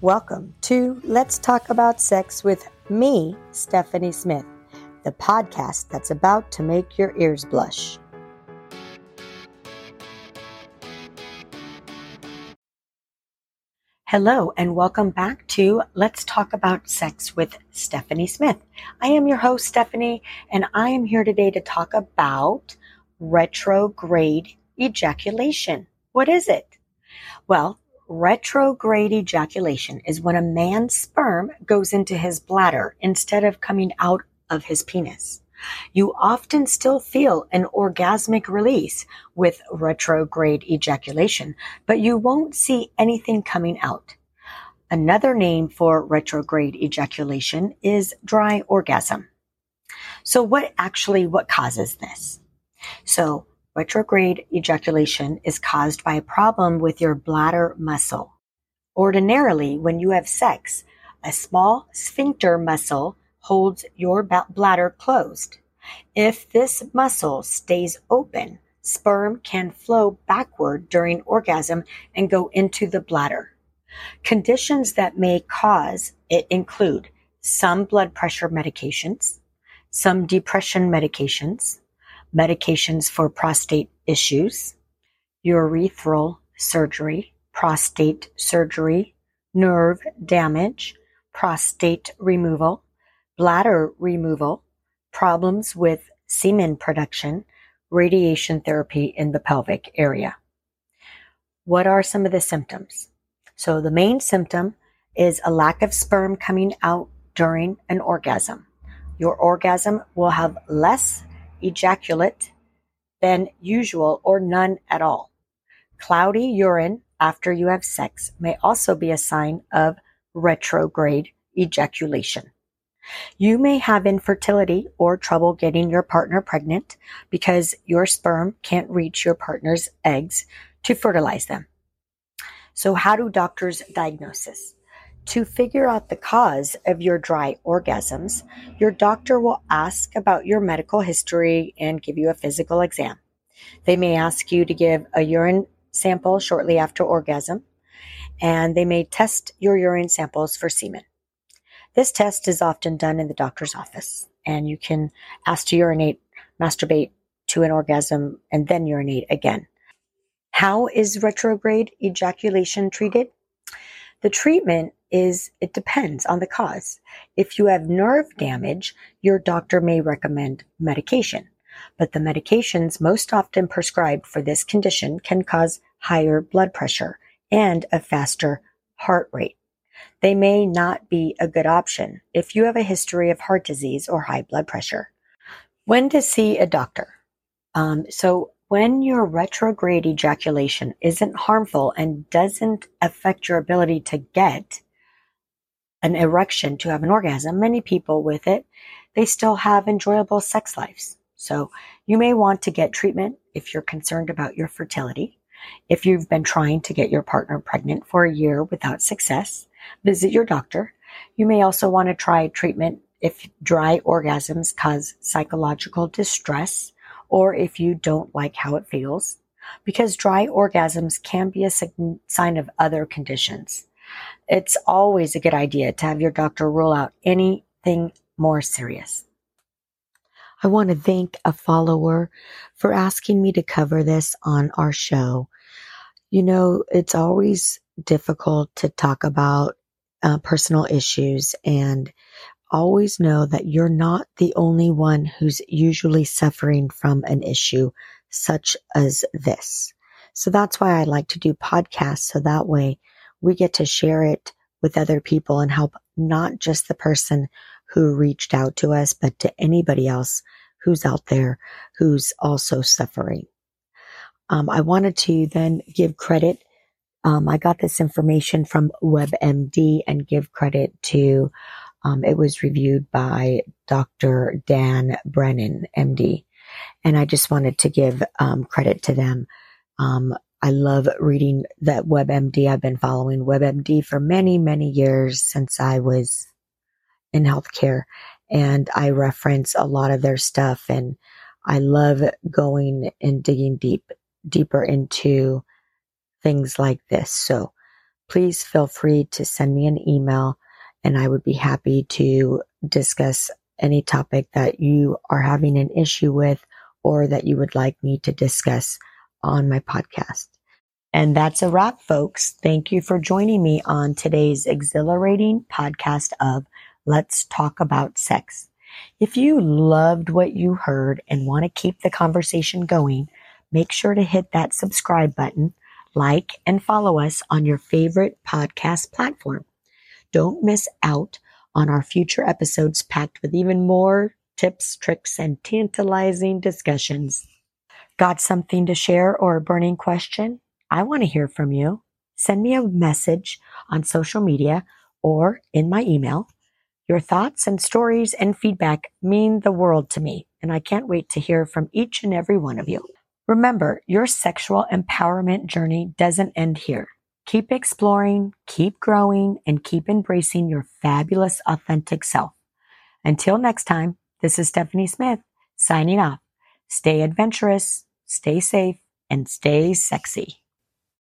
Welcome to Let's Talk About Sex with me, Stephanie Smith, the podcast that's about to make your ears blush. Hello, and welcome back to Let's Talk About Sex with Stephanie Smith. I am your host, Stephanie, and I am here today to talk about retrograde ejaculation. What is it? Well, Retrograde ejaculation is when a man's sperm goes into his bladder instead of coming out of his penis. You often still feel an orgasmic release with retrograde ejaculation, but you won't see anything coming out. Another name for retrograde ejaculation is dry orgasm. So what actually, what causes this? So Retrograde ejaculation is caused by a problem with your bladder muscle. Ordinarily, when you have sex, a small sphincter muscle holds your bladder closed. If this muscle stays open, sperm can flow backward during orgasm and go into the bladder. Conditions that may cause it include some blood pressure medications, some depression medications, medications for prostate issues, urethral surgery, prostate surgery, nerve damage, prostate removal, bladder removal, problems with semen production, radiation therapy in the pelvic area. What are some of the symptoms? So the main symptom is a lack of sperm coming out during an orgasm. Your orgasm will have less ejaculate than usual or none at all. Cloudy urine after you have sex may also be a sign of retrograde ejaculation. You may have infertility or trouble getting your partner pregnant because your sperm can't reach your partner's eggs to fertilize them. So how do doctors diagnose this? To figure out the cause of your dry orgasms, your doctor will ask about your medical history and give you a physical exam. They may ask you to give a urine sample shortly after orgasm, and they may test your urine samples for semen. This test is often done in the doctor's office, and you can ask to urinate, masturbate to an orgasm, and then urinate again. How is retrograde ejaculation treated? The treatment is it depends on the cause. If you have nerve damage, your doctor may recommend medication. But the medications most often prescribed for this condition can cause higher blood pressure and a faster heart rate. They may not be a good option if you have a history of heart disease or high blood pressure. When to see a doctor? Um, so when your retrograde ejaculation isn't harmful and doesn't affect your ability to get an erection to have an orgasm, many people with it, they still have enjoyable sex lives. So you may want to get treatment if you're concerned about your fertility. If you've been trying to get your partner pregnant for a year without success, visit your doctor. You may also want to try treatment if dry orgasms cause psychological distress or if you don't like how it feels, because dry orgasms can be a sign of other conditions. It's always a good idea to have your doctor rule out anything more serious. I want to thank a follower for asking me to cover this on our show. You know, it's always difficult to talk about uh, personal issues and always know that you're not the only one who's usually suffering from an issue such as this. So that's why I like to do podcasts. So that way we get to share it with other people and help not just the person who reached out to us, but to anybody else who's out there who's also suffering. Um, I wanted to then give credit Um, I got this information from WebMD and give credit to, um, it was reviewed by Dr. Dan Brennan, MD. And I just wanted to give um, credit to them. I love reading that WebMD. I've been following WebMD for many, many years since I was in healthcare and I reference a lot of their stuff and I love going and digging deep, deeper into things like this. So please feel free to send me an email and I would be happy to discuss any topic that you are having an issue with or that you would like me to discuss on my podcast. And that's a wrap, folks. Thank you for joining me on today's exhilarating podcast of Let's Talk About Sex. If you loved what you heard and want to keep the conversation going, make sure to hit that subscribe button, like, and follow us on your favorite podcast platform. Don't miss out on our future episodes packed with even more tips, tricks, and tantalizing discussions. Got something to share or a burning question? I want to hear from you. Send me a message on social media or in my email. Your thoughts and stories and feedback mean the world to me, and I can't wait to hear from each and every one of you. Remember, your sexual empowerment journey doesn't end here. Keep exploring, keep growing, and keep embracing your fabulous, authentic self. Until next time, this is Stephanie Smith signing off. Stay adventurous, stay safe, and stay sexy.